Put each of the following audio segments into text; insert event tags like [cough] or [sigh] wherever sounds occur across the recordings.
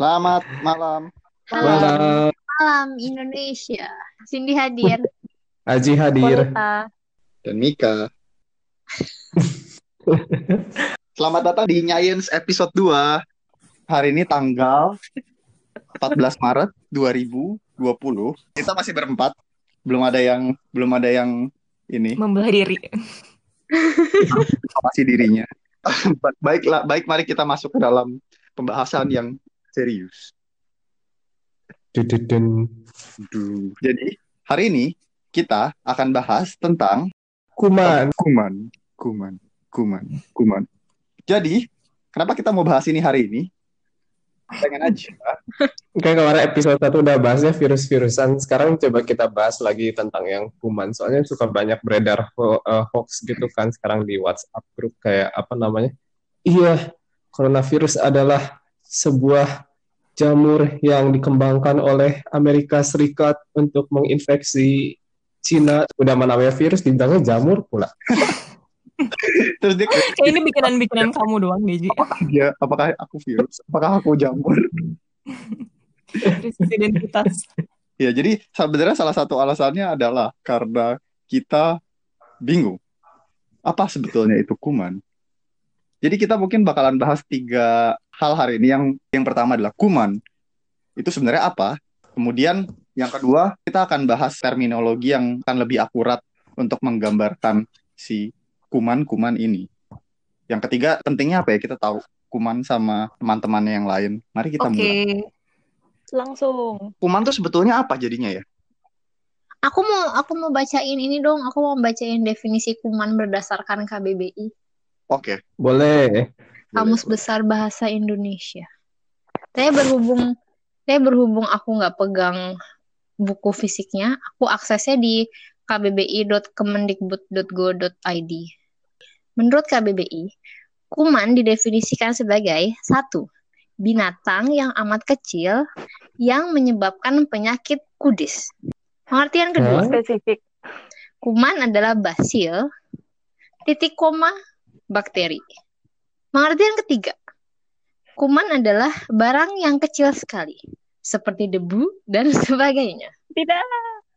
Selamat malam. Halo, Malam, malam Indonesia. Cindy hadir. Aji hadir. Polita. Dan Mika. Selamat datang di Nyayens episode 2. Hari ini tanggal 14 Maret 2020. Kita masih berempat. Belum ada yang belum ada yang ini Membelah diri. masih dirinya. Baiklah, baik mari kita masuk ke dalam pembahasan yang serius. Dududun. Duh. Jadi, hari ini kita akan bahas tentang Kuman. kuman, kuman, kuman, kuman. Jadi, kenapa kita mau bahas ini hari ini? Pengen aja. Kayak kemarin episode 1 udah bahasnya virus-virusan. Sekarang coba kita bahas lagi tentang yang kuman. Soalnya suka banyak beredar ho- eh, hoax gitu kan sekarang di WhatsApp grup kayak apa namanya? Iya, coronavirus adalah sebuah jamur yang dikembangkan oleh Amerika Serikat untuk menginfeksi Cina. Udah namanya virus dibilangnya jamur pula. [laughs] Terus dia kayak, ini bikinan-bikinan [laughs] kamu doang, Deji. dia, apakah aku virus? Apakah aku jamur? Krisis identitas. Ya, jadi sebenarnya salah satu alasannya adalah karena kita bingung. Apa sebetulnya itu kuman? Jadi kita mungkin bakalan bahas tiga hal hari ini. Yang yang pertama adalah kuman. Itu sebenarnya apa? Kemudian yang kedua, kita akan bahas terminologi yang akan lebih akurat untuk menggambarkan si kuman-kuman ini. Yang ketiga, pentingnya apa ya? Kita tahu kuman sama teman-temannya yang lain. Mari kita Oke. mulai. Langsung. Kuman tuh sebetulnya apa jadinya ya? Aku mau aku mau bacain ini dong. Aku mau bacain definisi kuman berdasarkan KBBI, Oke. Boleh. Kamus Besar Bahasa Indonesia. Saya berhubung saya berhubung aku nggak pegang buku fisiknya, aku aksesnya di kbbi.kemendikbud.go.id. Menurut KBBI, kuman didefinisikan sebagai satu binatang yang amat kecil yang menyebabkan penyakit kudis. Pengertian kedua? Spesifik. kuman adalah basil, titik koma, bakteri. Pengertian ketiga, kuman adalah barang yang kecil sekali, seperti debu dan [laughs] sebagainya. Tidak.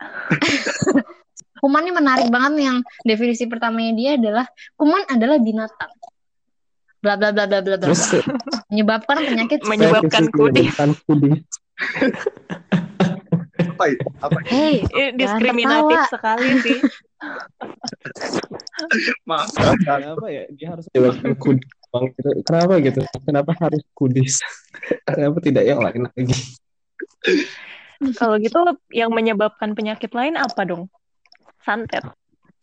[laughs] Kuman ini menarik banget nih yang definisi pertamanya dia adalah kuman adalah binatang. Bla bla bla bla bla bla. Menyebabkan penyakit [laughs] Menyebabkan kudis. Apa itu? Apa itu? Hey, diskriminatif sekali sih. Maaf. Kenapa ya? Dia harus gitu. Kenapa gitu? Kenapa harus kudis? Kenapa tidak yang lain lagi? Kalau gitu yang menyebabkan penyakit lain apa dong? Santet.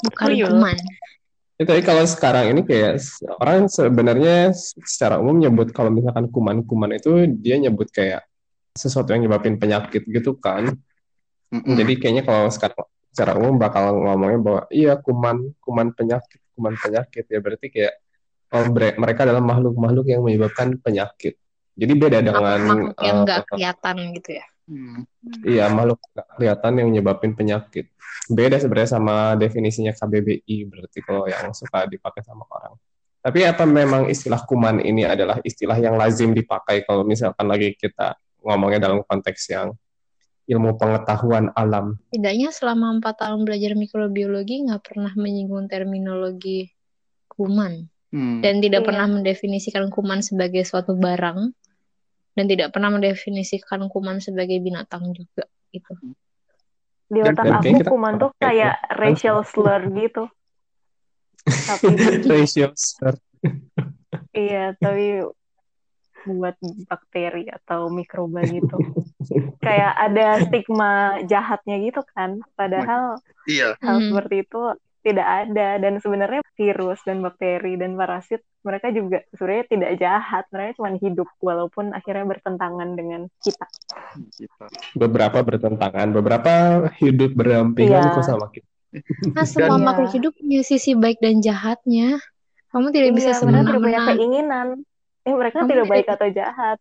bukan kuman. Ya, tapi kalau sekarang ini kayak orang sebenarnya secara umum nyebut kalau misalkan kuman-kuman itu dia nyebut kayak sesuatu yang nyebabin penyakit gitu kan. Mm-mm. Jadi kayaknya kalau sekarang secara umum bakal ngomongnya bahwa iya kuman kuman penyakit kuman penyakit ya berarti kayak oh, bre- mereka adalah makhluk-makhluk yang menyebabkan penyakit. Jadi beda dengan Makhluk yang nggak kelihatan gitu ya. Hmm. iya makhluk nggak kelihatan yang menyebabin penyakit. Beda sebenarnya sama definisinya KBBI berarti kalau yang suka dipakai sama orang. Tapi apa memang istilah kuman ini adalah istilah yang lazim dipakai kalau misalkan lagi kita ngomongnya dalam konteks yang ilmu pengetahuan alam Tidaknya selama empat tahun belajar mikrobiologi nggak pernah menyinggung terminologi kuman Hmm. dan tidak Iya. pernah mendefinisikan kuman sebagai suatu barang dan tidak pernah mendefinisikan kuman sebagai binatang juga gitu. Di Dan otak kayaknya aku kita kuman tuh kayak racial slur gitu. Tapi [laughs] ratio besar. iya, tapi buat bakteri atau mikroba gitu. [laughs] Kayak ada stigma jahatnya gitu kan. Padahal Iya. hal Hmm. seperti itu tidak ada dan sebenarnya virus dan bakteri dan parasit mereka juga sebenarnya tidak jahat mereka cuma hidup walaupun akhirnya bertentangan dengan kita. Beberapa bertentangan, beberapa hidup berdampingan Iya. kok sama kita. Nah, semua Iya. makhluk hidup punya sisi baik dan jahatnya. Kamu tidak bisa iya mereka tidak punya keinginan eh mereka Kamu tidak- baik atau jahat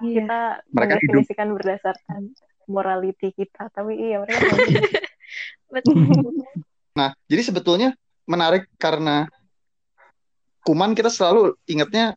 Iya. kita Mereka hidup. mendefinisikan berdasarkan morality kita tapi iya mereka. [laughs] Nah, jadi sebetulnya menarik karena kuman kita selalu ingatnya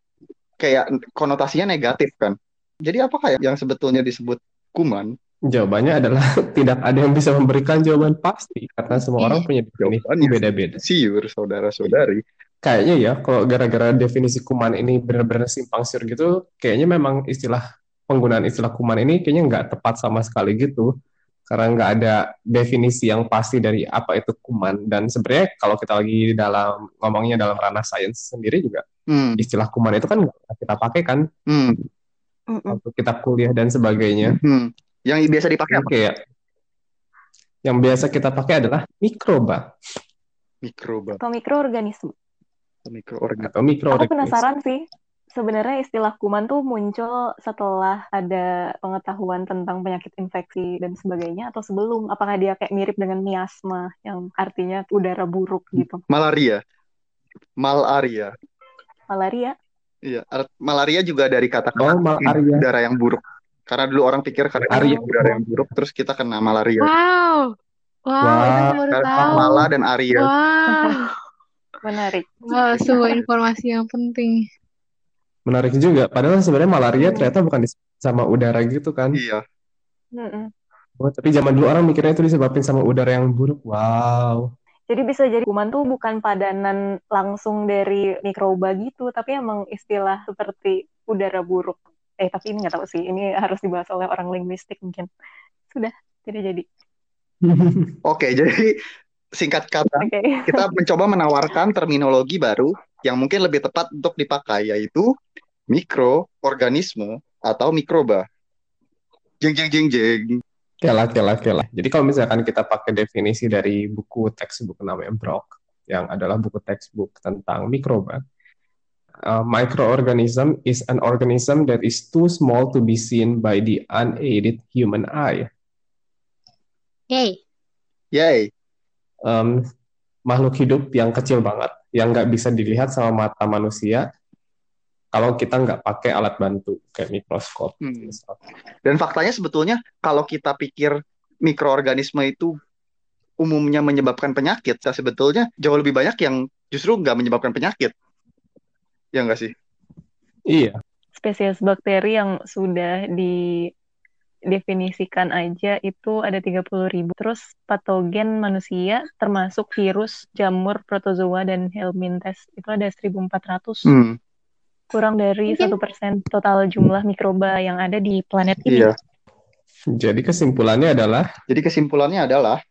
kayak konotasinya negatif kan. Jadi apakah yang sebetulnya disebut kuman? Jawabannya adalah [laughs] tidak ada yang bisa memberikan jawaban pasti karena semua orang punya definisi beda-beda. siur, saudara-saudari. Kayaknya ya kalau gara-gara definisi kuman ini benar-benar simpang siur gitu, kayaknya memang istilah penggunaan istilah kuman ini kayaknya nggak tepat sama sekali gitu. Karena nggak ada definisi yang pasti dari apa itu kuman. Dan sebenarnya kalau kita lagi dalam ngomongnya dalam ranah sains sendiri juga, Hmm, istilah kuman itu kan nggak kita pakai kan hmm, waktu kita kuliah dan sebagainya. hmm. Yang biasa dipakai apa? kayak yang biasa kita pakai adalah mikroba Mikroba, Atau mikroorganisme. Mikroorganisme. atau Aku mikroorganisme. penasaran sih, sebenarnya istilah kuman tuh muncul setelah ada pengetahuan tentang penyakit infeksi dan sebagainya atau sebelum? Apakah dia kayak mirip dengan miasma yang artinya udara buruk gitu? Malaria, malaria. Malaria? Iya, malaria juga dari kata Oh, malaria. udara yang buruk. Karena dulu orang pikir karena Malaria. udara yang buruk, terus kita kena malaria. Wow. Wow, Wah, itu aku baru Karena tahu. Mala dan Aria. Wow. Menarik. Wow, sebuah informasi yang penting. Menarik juga. Padahal sebenarnya malaria ternyata bukan disebabkan sama udara gitu kan. Iya. Oh, tapi zaman dulu orang mikirnya itu disebabkan sama udara yang buruk. Wow. Jadi bisa jadi kuman tuh bukan padanan langsung dari mikroba gitu, tapi emang istilah seperti udara buruk. Eh, tapi ini nggak tahu sih. Ini harus dibahas oleh orang linguistik mungkin. Sudah, tidak jadi. [laughs] Oke, jadi singkat kata, Oke. kita [laughs] mencoba menawarkan terminologi baru yang mungkin lebih tepat untuk dipakai, yaitu mikroorganisme atau mikroba. Jeng jeng jeng jeng. Kela, kela, kela. Jadi kalau misalkan kita pakai definisi dari buku textbook namanya Brock, yang adalah buku textbook tentang mikroba, uh, microorganism is an organism that is too small to be seen by the unaided human eye. Yay. Yay. Um, makhluk hidup yang kecil banget, yang nggak bisa dilihat sama mata manusia, kalau kita nggak pakai alat bantu kayak mikroskop. Hmm. Dan faktanya sebetulnya kalau kita pikir mikroorganisme itu umumnya menyebabkan penyakit, nah sebetulnya jauh lebih banyak yang justru nggak menyebabkan penyakit. Ya nggak sih? Iya, Spesies bakteri yang sudah didefinisikan aja itu ada 30.000 ribu. Terus patogen manusia termasuk virus, jamur, protozoa, dan helminthes itu ada 1.400. Hmm, Kurang dari satu persen total jumlah mikroba yang ada di planet ini. iya. jadi kesimpulannya adalah Jadi kesimpulannya adalah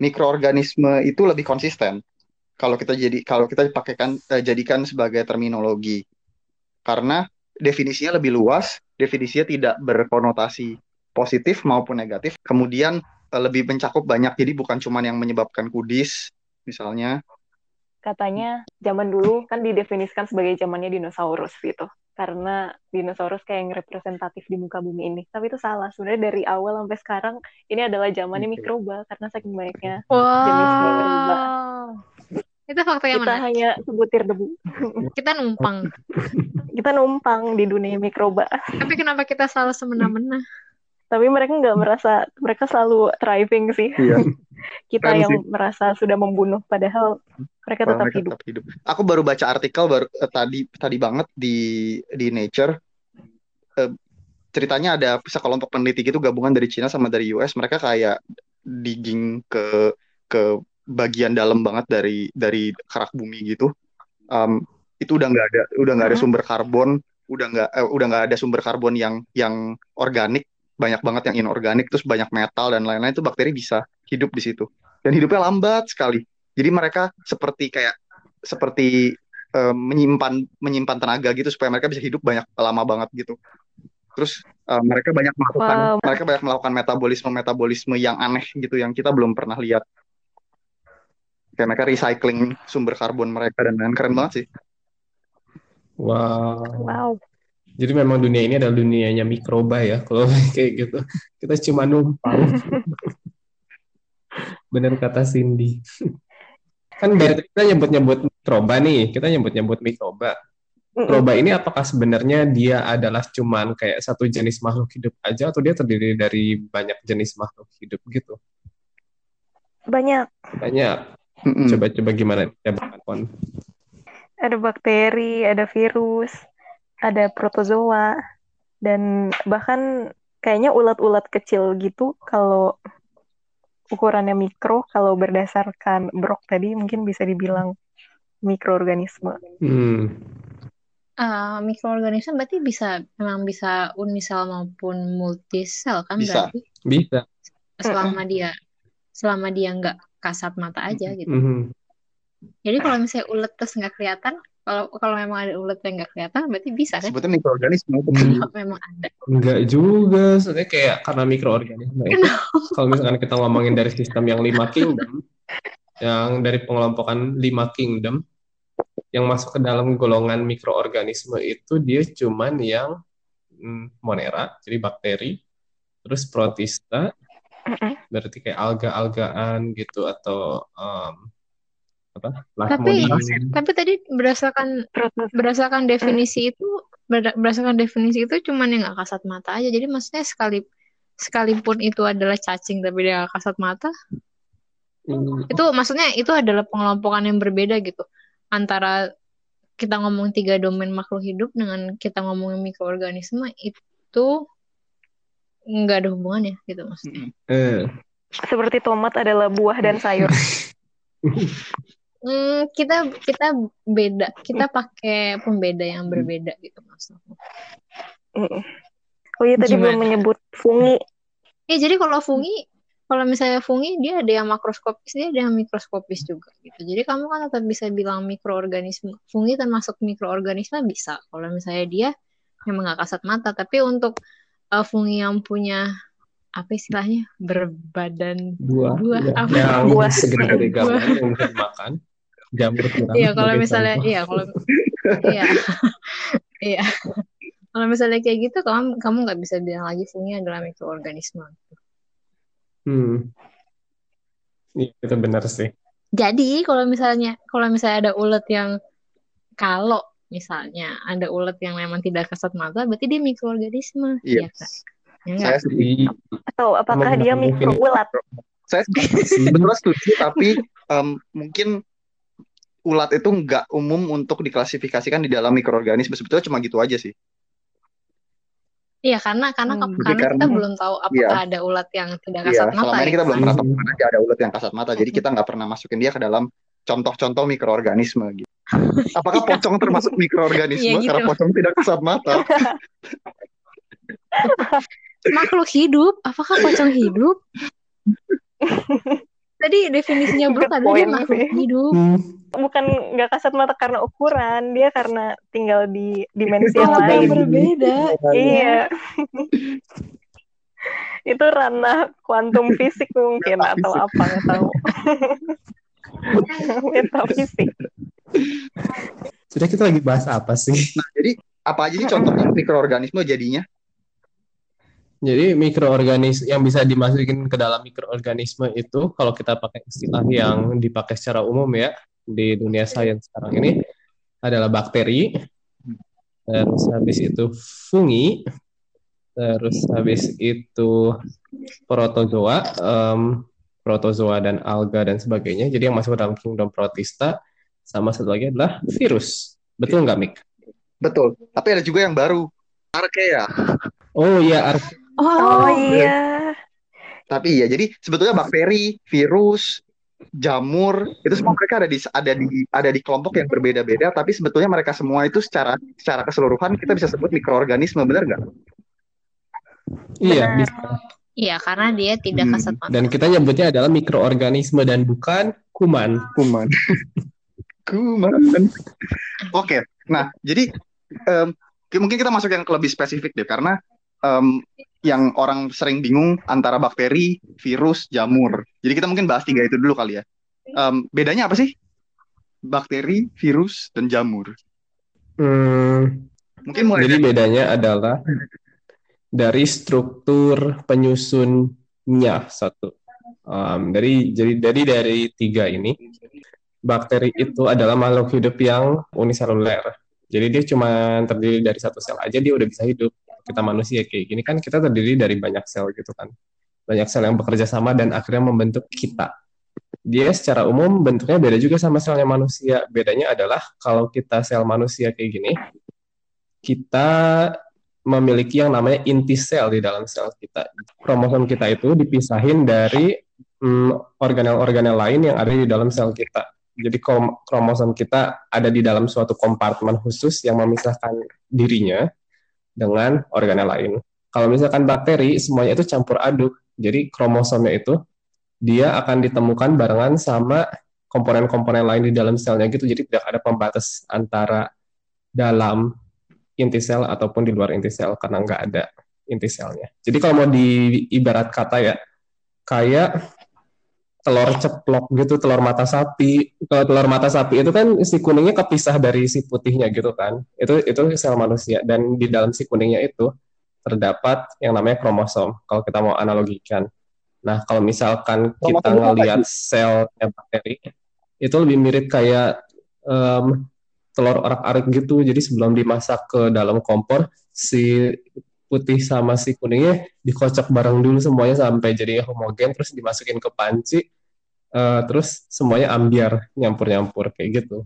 mikroorganisme itu lebih konsisten kalau kita jadi kalau kita pakaikan eh, jadikan sebagai terminologi karena definisinya lebih luas, definisinya tidak berkonotasi positif maupun negatif, kemudian eh, lebih mencakup banyak. Jadi bukan cuma yang menyebabkan kudis misalnya. Katanya zaman dulu kan didefinisikan sebagai zamannya dinosaurus gitu. Karena dinosaurus kayak yang representatif di muka bumi ini. Tapi itu salah. Sebenarnya dari awal sampai sekarang ini adalah zamannya mikroba karena saking banyaknya Jenis mikroba. Itu fakta yang kita mana? hanya sebutir debu. Kita numpang. Kita numpang di dunia mikroba. Tapi kenapa kita selalu semena-mena? Tapi mereka nggak merasa, mereka selalu thriving sih. Iya. [laughs] Kita Keren yang sih. merasa sudah membunuh, padahal mereka tetap Mereka hidup. tetap hidup. Aku baru baca artikel baru eh, tadi tadi banget di di Nature. Eh, ceritanya ada sekelompok peneliti gitu gabungan dari Cina sama dari US. Mereka kayak digging ke ke bagian dalam banget dari dari kerak bumi gitu. Em, itu udah nggak ada udah nggak ada Mhm. sumber karbon, udah nggak eh, udah nggak ada sumber karbon yang yang organik, banyak banget yang inorganik, terus banyak metal dan lain-lain itu bakteri bisa hidup di situ. Dan hidupnya lambat sekali. Jadi mereka seperti kayak seperti eh, menyimpan menyimpan tenaga gitu supaya mereka bisa hidup banyak lama banget gitu. Terus eh, mereka banyak melakukan Wow. mereka banyak melakukan metabolisme metabolisme yang aneh gitu yang kita belum pernah lihat. Kayak mereka recycling sumber karbon mereka dan lain keren banget sih. wow. Wow. Jadi memang dunia ini adalah dunianya mikroba ya, kalau [laughs] kayak gitu. Kita cuma numpang. [laughs] Bener kata Cindy. Kan dari kita nyebut-nyebut mikroba nih, kita nyebut-nyebut mikroba. Mikroba ini apakah sebenarnya dia adalah cuman kayak satu jenis makhluk hidup aja atau dia terdiri dari banyak jenis makhluk hidup gitu? Banyak. Banyak. Mm-mm. Coba-coba gimana ya Bang Kon? Ada bakteri, ada virus, ada protozoa, Dan bahkan kayaknya ulat-ulat kecil gitu kalau ukurannya mikro, kalau berdasarkan Brock tadi mungkin bisa dibilang mikroorganisme. Hmm. Eh, mikroorganisme berarti bisa memang bisa unisel maupun multisel kan Bisa. berarti Bisa. selama dia selama dia nggak kasat mata aja gitu. Mhm. Jadi kalau misalnya ulet terus nggak kelihatan, kalau kalau memang ada ulet yang nggak kelihatan berarti bisa kan? Sebetulnya mikroorganisme itu Hmm. Kalau memang ada. Enggak juga, sebenarnya kayak karena mikroorganisme itu. Kalau misalkan kita ngomongin dari sistem yang lima kingdom, yang dari pengelompokan lima kingdom, yang masuk ke dalam golongan mikroorganisme itu dia cuman yang mm, monera, jadi bakteri, terus protista, Mm-mm. berarti kayak alga-algaan gitu atau um, apa? Tapi tapi tadi berdasarkan berdasarkan definisi itu berda- berdasarkan definisi itu cuman yang nggak kasat mata aja. Jadi maksudnya sekali sekalipun itu adalah cacing tapi dia nggak kasat mata, Hmm, itu maksudnya itu adalah pengelompokan yang berbeda gitu antara kita ngomong tiga domain makhluk hidup dengan kita ngomongin mikroorganisme itu nggak ada hubungannya gitu maksudnya. eh, Seperti tomat adalah buah dan sayur. [laughs] Hmm, kita kita beda, kita pakai pembeda yang berbeda gitu maksudnya. Mm. Oh iya tadi belum Gimana? menyebut fungi. Ya jadi kalau fungi, kalau misalnya fungi dia ada yang makroskopis, dia ada yang mikroskopis juga gitu. Jadi kamu kan tetap bisa bilang mikroorganisme. Fungi termasuk mikroorganisme bisa. Kalau misalnya dia memang nggak kasat mata, tapi untuk uh, fungi yang punya apa istilahnya berbadan buah, Buah, ya, apa? yang Buah. Buah. gaban yang bisa dimakan, jamur tiram Iya, kalau misalnya, iya, kalau, iya, [laughs] iya. Kalau misalnya kayak gitu, kamu kamu nggak bisa bilang lagi fungi adalah mikroorganisme. Hmm. Iya, itu benar sih. Jadi kalau misalnya, kalau misalnya ada ulet yang kalau misalnya ada ulet yang memang tidak kasat mata, berarti dia mikroorganisme, Iya. iya kan? Ya? Saya setuju. Iya, Atau apakah dia Mungkin- mikroulat? Saya sebetulnya setuju, tapi em, mungkin ulat itu nggak umum untuk diklasifikasikan di dalam mikroorganisme. Sebetulnya cuma gitu aja sih. Iya, karena karena Hmm. karena kita Karena- belum tahu apakah ada ulat yang tidak Iya, kasat mata. selama ini ya kita belum pernah temukan aja ada ulat yang kasat mata. Jadi kita nggak pernah masukin dia ke dalam contoh-contoh mikroorganisme gitu. Apakah pocong termasuk mikroorganisme? Iya, gitu. Karena pocong tidak kasat mata. [laughs] Makhluk hidup, apakah pocong hidup? [laughs] Tadi definisinya Good adalah dia makhluk sih. hidup. Hmm. Bukan nggak kasat mata karena ukuran, dia karena tinggal di dimensi yang lain. berbeda. Iya. [laughs] Itu ranah kuantum fisik mungkin atau apa nggak tahu. Metafisik. Sudah kita lagi bahas apa sih? Nah, jadi apa aja sih contohnya mikroorganisme jadinya? Jadi mikroorganisme yang bisa dimasukin ke dalam mikroorganisme itu kalau kita pakai istilah yang dipakai secara umum ya di dunia sains sekarang ini adalah bakteri, terus habis itu fungi, terus habis itu protozoa, em, protozoa dan alga dan sebagainya. Jadi yang masuk ke dalam kingdom protista sama satu lagi adalah virus. Betul nggak, Mik? Betul. Tapi ada juga yang baru. Archaea. Oh iya, ar- Oh iya. Tapi iya, jadi sebetulnya bakteri, virus, jamur itu semua mereka ada di ada di ada di kelompok yang berbeda-beda. Tapi sebetulnya mereka semua itu secara secara keseluruhan kita bisa sebut mikroorganisme, benar nggak? iya bisa. Iya, karena dia tidak Hmm, kasat mata. Dan kita nyebutnya adalah mikroorganisme dan bukan kuman. Kuman. Kuman. Oke, nah jadi em, mungkin kita masuk yang lebih spesifik deh karena em, yang orang sering bingung antara bakteri, virus, jamur. Jadi kita mungkin bahas tiga itu dulu kali ya. Em, bedanya apa sih? Bakteri, virus, dan jamur. Hmm, Mungkin mulai jadi dari bedanya adalah dari struktur penyusunnya satu. Um, dari jadi dari dari tiga ini, bakteri itu adalah makhluk hidup yang uniseluler. Jadi dia cuma terdiri dari satu sel aja dia udah bisa hidup. Kita manusia kayak gini kan kita terdiri dari banyak sel gitu kan. Banyak sel yang bekerja sama dan akhirnya membentuk kita. Dia secara umum bentuknya beda juga sama selnya manusia. Bedanya adalah kalau kita sel manusia kayak gini, kita memiliki yang namanya inti sel di dalam sel kita. Kromosom kita itu dipisahin dari mm, organel-organel lain yang ada di dalam sel kita. Jadi krom- kromosom kita ada di dalam suatu kompartemen khusus yang memisahkan dirinya dengan organel lain. Kalau misalkan bakteri, semuanya itu campur aduk. Jadi kromosomnya itu dia akan ditemukan barengan sama komponen-komponen lain di dalam selnya gitu. Jadi tidak ada pembatas antara dalam inti sel ataupun di luar inti sel karena nggak ada inti selnya. Jadi kalau mau di ibarat kata ya kayak telur ceplok gitu, telur mata sapi. Kalau telur mata sapi itu kan si kuningnya kepisah dari si putihnya gitu kan. Itu itu sel manusia dan di dalam si kuningnya itu terdapat yang namanya kromosom. Kalau kita mau analogikan. Nah, kalau misalkan kita Kromosom apa ngelihat selnya bakteri, itu lebih mirip kayak em, telur orak-arik gitu. Jadi sebelum dimasak ke dalam kompor, si putih sama si kuningnya dikocok bareng dulu semuanya sampai jadi homogen, terus dimasukin ke panci, eh, terus semuanya ambiar, nyampur-nyampur kayak gitu.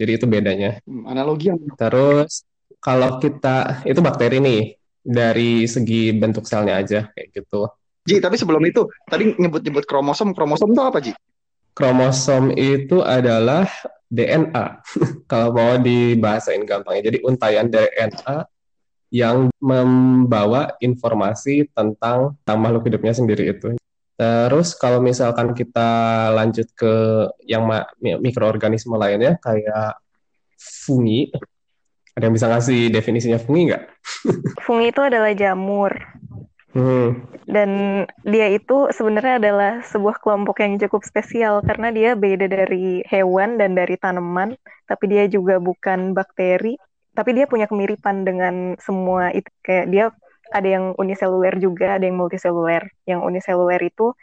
Jadi itu bedanya. Hmm, analogi yang Terus kalau kita itu bakteri nih dari segi bentuk selnya aja kayak gitu. Ji, tapi sebelum itu tadi nyebut-nyebut kromosom, kromosom itu apa, Ji? Kromosom itu adalah DNA. [laughs] Kalau mau dibahasain gampangnya. Jadi untayan DNA yang membawa informasi tentang, tentang makhluk hidupnya sendiri itu. Terus kalau misalkan kita lanjut ke yang mikroorganisme lainnya kayak fungi, ada yang bisa ngasih definisinya fungi nggak? [laughs] Fungi itu adalah jamur. Hmm. Dan dia itu sebenarnya adalah sebuah kelompok yang cukup spesial karena dia beda dari hewan dan dari tanaman, tapi dia juga bukan bakteri, tapi dia punya kemiripan dengan semua itu. Kayak dia ada yang uniseluler juga, ada yang multiseluler. Yang uniseluler itu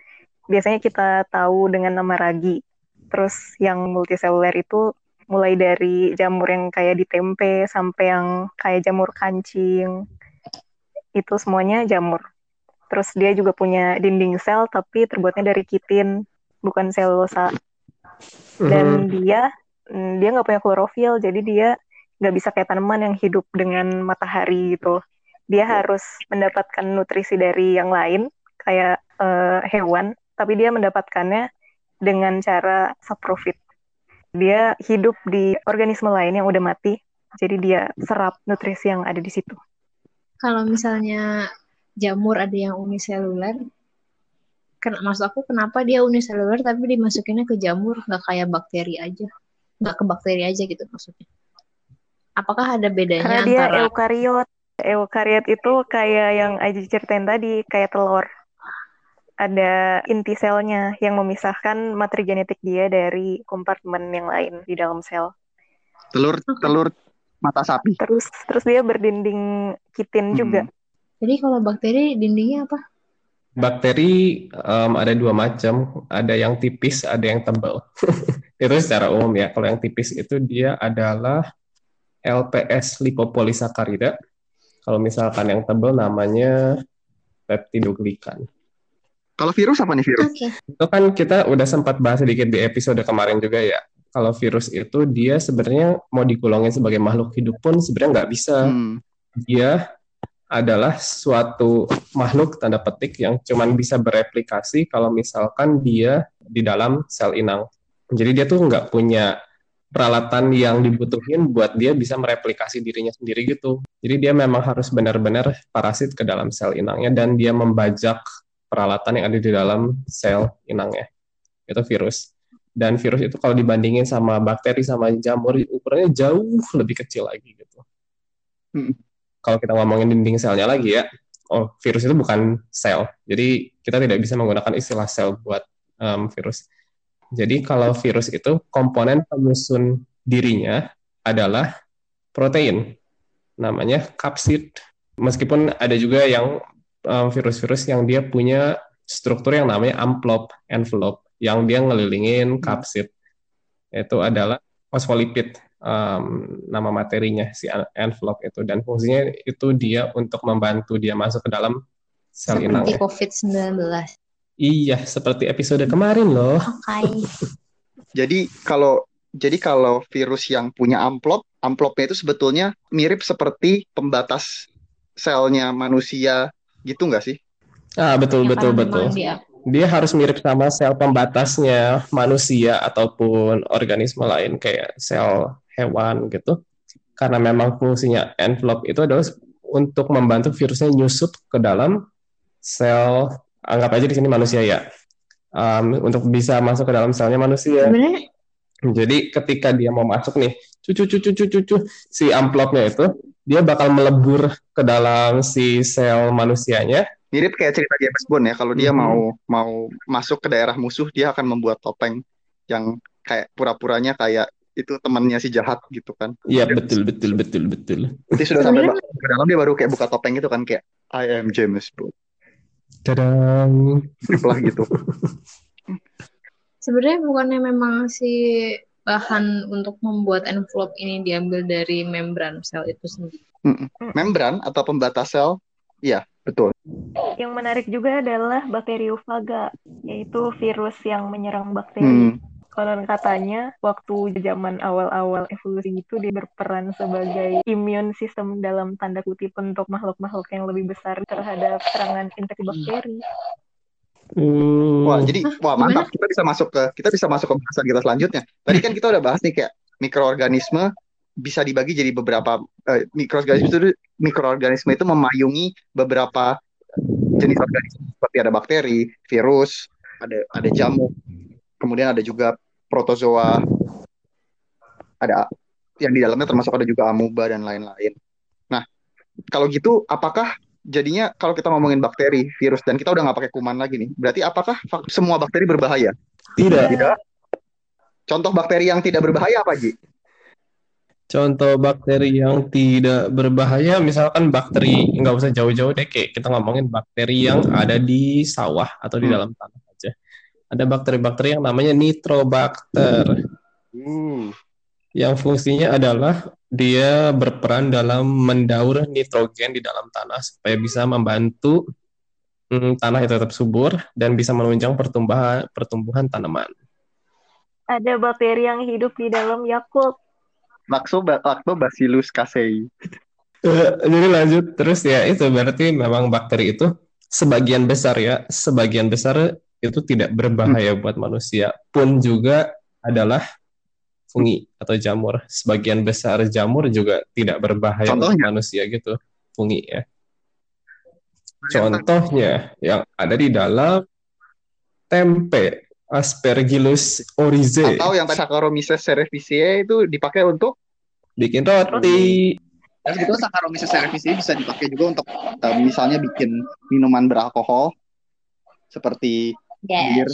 biasanya kita tahu dengan nama ragi. Terus yang multiseluler itu mulai dari jamur yang kayak di tempe sampai yang kayak jamur kancing. Itu semuanya jamur. Terus dia juga punya dinding sel tapi terbuatnya dari kitin, bukan selulosa. Dan dia mm, dia nggak punya klorofil, jadi dia nggak bisa kayak tanaman yang hidup dengan matahari gitu. Dia harus mendapatkan nutrisi dari yang lain kayak eh, hewan, tapi dia mendapatkannya dengan cara saprofit. Dia hidup di organisme lain yang udah mati, jadi dia serap nutrisi yang ada di situ. Kalau misalnya jamur ada yang uniseluler, ken maksud aku kenapa dia uniseluler tapi dimasukinnya ke jamur nggak kayak bakteri aja, nggak ke bakteri aja gitu maksudnya. Apakah ada bedanya Karena dia antara eukariot. Eukariot itu kayak yang Aji ceritain tadi, kayak telur. Ada inti selnya yang memisahkan materi genetik dia dari kompartemen yang lain di dalam sel. Telur telur mata sapi. Terus terus dia berdinding kitin Hmm. juga. jadi kalau bakteri dindingnya apa? Bakteri em, ada dua macam, ada yang tipis, ada yang tebal. [laughs] Itu secara umum ya. Kalau yang tipis itu dia adalah LPS lipopolisakarida. Kalau misalkan yang tebal namanya peptidoglikan. Kalau virus apa nih virus? Oke. Itu kan kita udah sempat bahas sedikit di episode kemarin juga ya. Kalau virus itu dia sebenarnya mau digolongin sebagai makhluk hidup pun sebenarnya nggak bisa. Hmm. Dia adalah suatu makhluk tanda petik yang cuman bisa bereplikasi kalau misalkan dia di dalam sel inang. Jadi dia tuh nggak punya peralatan yang dibutuhin buat dia bisa mereplikasi dirinya sendiri gitu. Jadi dia memang harus benar-benar parasit ke dalam sel inangnya dan dia membajak peralatan yang ada di dalam sel inangnya. Itu virus. Dan virus itu kalau dibandingin sama bakteri sama jamur ukurannya jauh lebih kecil lagi gitu. Hmm. Kalau kita ngomongin dinding selnya lagi ya, oh virus itu bukan sel. Jadi kita tidak bisa menggunakan istilah sel buat em, virus. Jadi kalau virus itu komponen penyusun dirinya adalah protein, namanya kapsid. Meskipun ada juga yang em, virus-virus yang dia punya struktur yang namanya amplop, envelope, yang dia ngelilingin kapsid. Itu adalah fosfolipid, em, nama materinya si en- envelope itu dan fungsinya itu dia untuk membantu dia masuk ke dalam sel Seperti inangnya. COVID-19. Iya, seperti episode kemarin loh. Oke. Jadi kalau jadi kalau virus yang punya amplop, amplopnya itu sebetulnya mirip seperti pembatas selnya manusia gitu nggak sih? Ah, betul, Ya, betul, betul. dia Dia harus mirip sama sel pembatasnya manusia ataupun organisme lain kayak sel hewan gitu. Karena memang fungsinya envelope itu adalah untuk membantu virusnya nyusup ke dalam sel, anggap aja di sini manusia ya. Um, untuk bisa masuk ke dalam selnya manusia. sebenarnya Jadi ketika dia mau masuk nih, cucu cucu cucu cucu si amplopnya itu dia bakal melebur ke dalam si sel manusianya. Mirip kayak cerita James Bond ya, kalau dia Mhm. mau mau masuk ke daerah musuh, dia akan membuat topeng yang kayak pura-puranya kayak itu temannya si jahat gitu kan. Iya betul betul betul betul. Nanti sudah sampai ke dalam dia baru kayak buka topeng gitu kan kayak I am James Bond. Tadang. Lah gitu. sebenarnya bukannya memang si bahan untuk membuat envelope ini diambil dari membran sel itu sendiri. Membran atau pembatas sel, iya betul. Yang menarik juga adalah bakteriofaga, yaitu virus yang menyerang bakteri. Hmm. Konon katanya waktu zaman awal-awal evolusi itu dia berperan sebagai immune system dalam tanda kutip untuk makhluk-makhluk yang lebih besar terhadap serangan infeksi bakteri. Hmm. Wah, jadi wah gimana? mantap. Kita bisa masuk ke kita bisa masuk ke bahasan kita selanjutnya. Tadi kan kita udah bahas nih kayak mikroorganisme bisa dibagi jadi beberapa eh, mikroorganisme itu mikroorganisme itu memayungi beberapa jenis organisme seperti ada bakteri, virus, ada ada jamur, kemudian ada juga protozoa, ada yang di dalamnya termasuk ada juga amuba dan lain-lain. Nah, kalau gitu apakah jadinya kalau kita ngomongin bakteri, virus dan kita udah nggak pakai kuman lagi nih, berarti apakah semua bakteri berbahaya? Tidak. Tidak. Contoh bakteri yang tidak berbahaya apa, Ji? Contoh bakteri yang tidak berbahaya, misalkan bakteri nggak usah jauh-jauh deh, kayak kita ngomongin bakteri yang ada di sawah atau di Hmm. dalam tanah. Ada bakteri-bakteri yang namanya nitrobakter, Uh, yang fungsinya adalah dia berperan dalam mendaur nitrogen di dalam tanah supaya bisa membantu mm, tanah itu tetap subur dan bisa menunjang pertumbuhan pertumbuhan tanaman. Ada bakteri yang hidup di dalam Yakult. Lacto, lactobacillus casei. Eh, jadi lanjut terus ya itu berarti memang bakteri itu sebagian besar ya sebagian besar itu tidak berbahaya buat manusia. Pun juga adalah fungi atau jamur. Sebagian besar jamur juga tidak berbahaya untuk Contohnya? manusia gitu fungi ya. Contohnya yang ada di dalam tempe Aspergillus oryzae. Atau yang Saccharomyces cerevisiae itu dipakai untuk bikin roti. Dan itu Saccharomyces cerevisiae bisa dipakai juga untuk eh, misalnya bikin minuman beralkohol seperti Bir.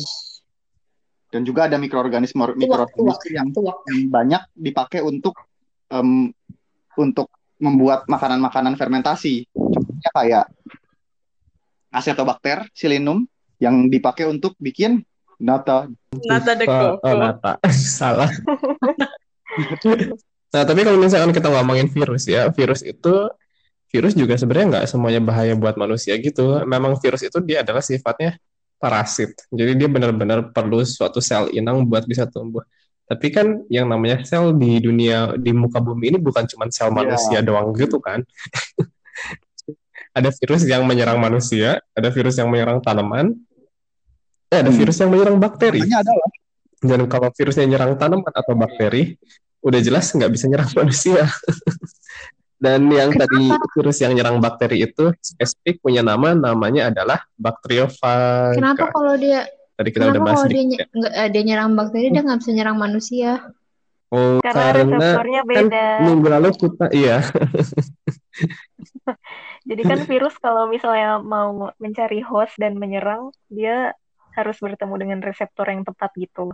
dan juga ada mikroorganisme mikroorganisme yang Tuak. yang banyak dipakai untuk em, untuk membuat makanan-makanan fermentasi. Contohnya kayak Acetobacter silinum yang dipakai untuk bikin nata. Nata de Oh, coco. oh, nata. [laughs] Salah. nah, tapi kalau misalkan kita ngomongin virus ya, virus itu virus juga sebenarnya nggak semuanya bahaya buat manusia gitu. Memang virus itu dia adalah sifatnya parasit. Jadi dia benar-benar perlu suatu sel inang buat bisa tumbuh. Tapi kan yang namanya sel di dunia di muka bumi ini bukan cuma sel Iya. manusia doang gitu kan. [laughs] ada virus yang menyerang manusia, ada virus yang menyerang tanaman, eh, ada Hmm. virus yang menyerang bakteri. Namanya adalah Dan kalau virusnya nyerang tanaman atau bakteri, udah jelas nggak bisa nyerang [laughs] manusia. Dan yang tadi virus yang nyerang bakteri itu spesifik punya nama, namanya adalah bakteriofaga. Kenapa kalau dia Tadi kita udah bahas kalau dia, ny- ya. eh, dia nyerang bakteri dia nggak bisa nyerang manusia? Oh, Karena karena reseptornya kan beda. minggu lalu kita, iya, [laughs] Jadi kan virus kalau misalnya mau mencari host dan menyerang, dia harus bertemu dengan reseptor yang tepat gitu.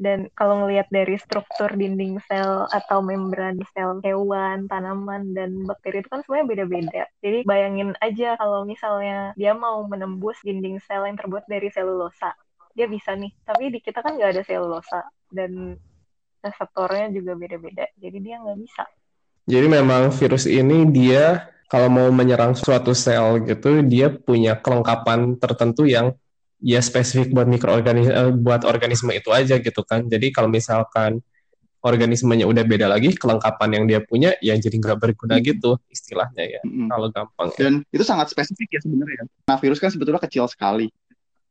Dan kalau ngelihat dari struktur dinding sel atau membran sel hewan, tanaman, dan bakteri itu kan semuanya beda-beda. Jadi bayangin aja kalau misalnya dia mau menembus dinding sel yang terbuat dari selulosa. Dia bisa nih, tapi di kita kan nggak ada selulosa. Dan reseptornya juga beda-beda. Jadi dia nggak bisa. Jadi memang virus ini dia kalau mau menyerang suatu sel gitu, dia punya kelengkapan tertentu yang ya spesifik buat mikroorganisme buat organisme itu aja gitu kan. Jadi kalau misalkan organismenya udah beda lagi, kelengkapan yang dia punya ya jadi nggak berguna Hmm. gitu istilahnya ya. Mm-mm. Kalau gampang ya. Dan itu sangat spesifik ya sebenarnya. Nah, virus kan sebetulnya kecil sekali.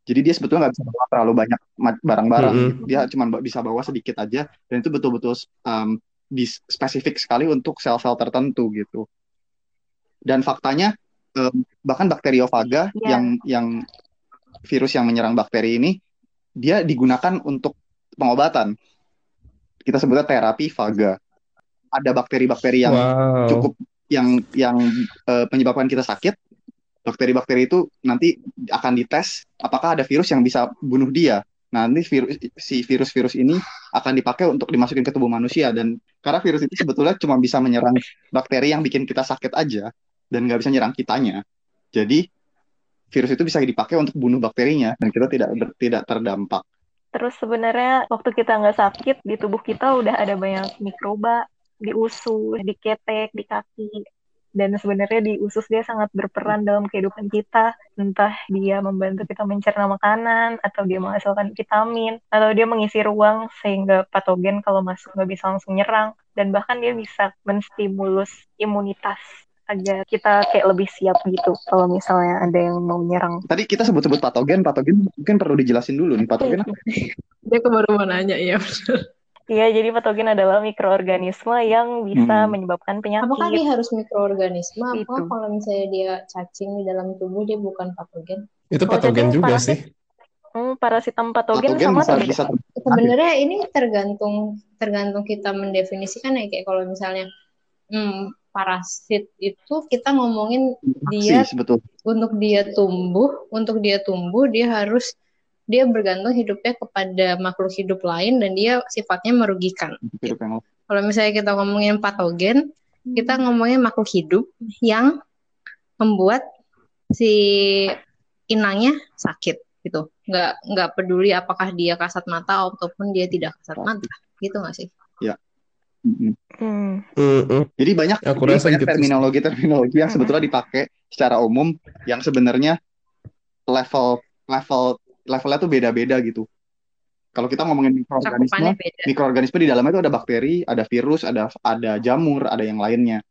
Jadi dia sebetulnya nggak bisa bawa terlalu banyak barang-barang. Gitu. Dia cuma bisa bawa sedikit aja. Dan itu betul-betul um, spesifik sekali untuk sel-sel tertentu gitu. Dan faktanya um, bahkan bakteriofaga Iya. yang yang virus yang menyerang bakteri ini dia digunakan untuk pengobatan. Kita sebutnya terapi faga. Ada bakteri-bakteri yang wow. cukup yang yang eh, menyebabkan kita sakit, bakteri-bakteri itu nanti akan dites apakah ada virus yang bisa bunuh dia. Nah, Nanti virus si virus-virus ini akan dipakai untuk dimasukin ke tubuh manusia dan karena virus itu sebetulnya cuma bisa menyerang bakteri yang bikin kita sakit aja dan nggak bisa nyerang kitanya. Jadi virus itu bisa dipakai untuk bunuh bakterinya dan kita tidak tidak terdampak. Terus sebenarnya waktu kita nggak sakit di tubuh kita udah ada banyak mikroba di usus, di ketek, di kaki. Dan sebenarnya di usus dia sangat berperan dalam kehidupan kita. Entah dia membantu kita mencerna makanan, atau dia menghasilkan vitamin, atau dia mengisi ruang sehingga patogen kalau masuk nggak bisa langsung nyerang. Dan bahkan dia bisa menstimulus imunitas agar kita kayak lebih siap gitu kalau misalnya ada yang mau nyerang. Tadi kita sebut-sebut patogen, patogen mungkin perlu dijelasin dulu nih patogen apa? Dia baru mau nanya ya. Iya, jadi patogen adalah mikroorganisme yang bisa Hmm. menyebabkan penyakit. Apakah dia harus mikroorganisme? Apa Itu. kalau misalnya dia cacing di dalam tubuh dia bukan patogen? Itu patogen cacing juga parasit, sih. Hmm, parasitam patogen Patogen sama bisa bisa Sebenarnya ini tergantung tergantung kita mendefinisikan ya kayak kalau misalnya hmm, parasit itu kita ngomongin dia sebetulnya. untuk dia tumbuh, untuk dia tumbuh dia harus dia bergantung hidupnya kepada makhluk hidup lain dan dia sifatnya merugikan. yang Kalau misalnya kita ngomongin patogen, kita ngomongin makhluk hidup yang membuat si inangnya sakit gitu. Nggak nggak peduli apakah dia kasat mata ataupun dia tidak kasat mata. Gitu nggak sih? Mm-mm. Hmm. Jadi banyak Aku jadi rasa banyak gitu sih. terminologi-terminologi yang Mm-mm. sebetulnya dipakai secara umum yang sebenarnya level level levelnya tuh beda-beda gitu. Kalau kita ngomongin mikroorganisme, mikroorganisme di dalamnya itu ada bakteri, ada virus, ada ada jamur, ada yang lainnya.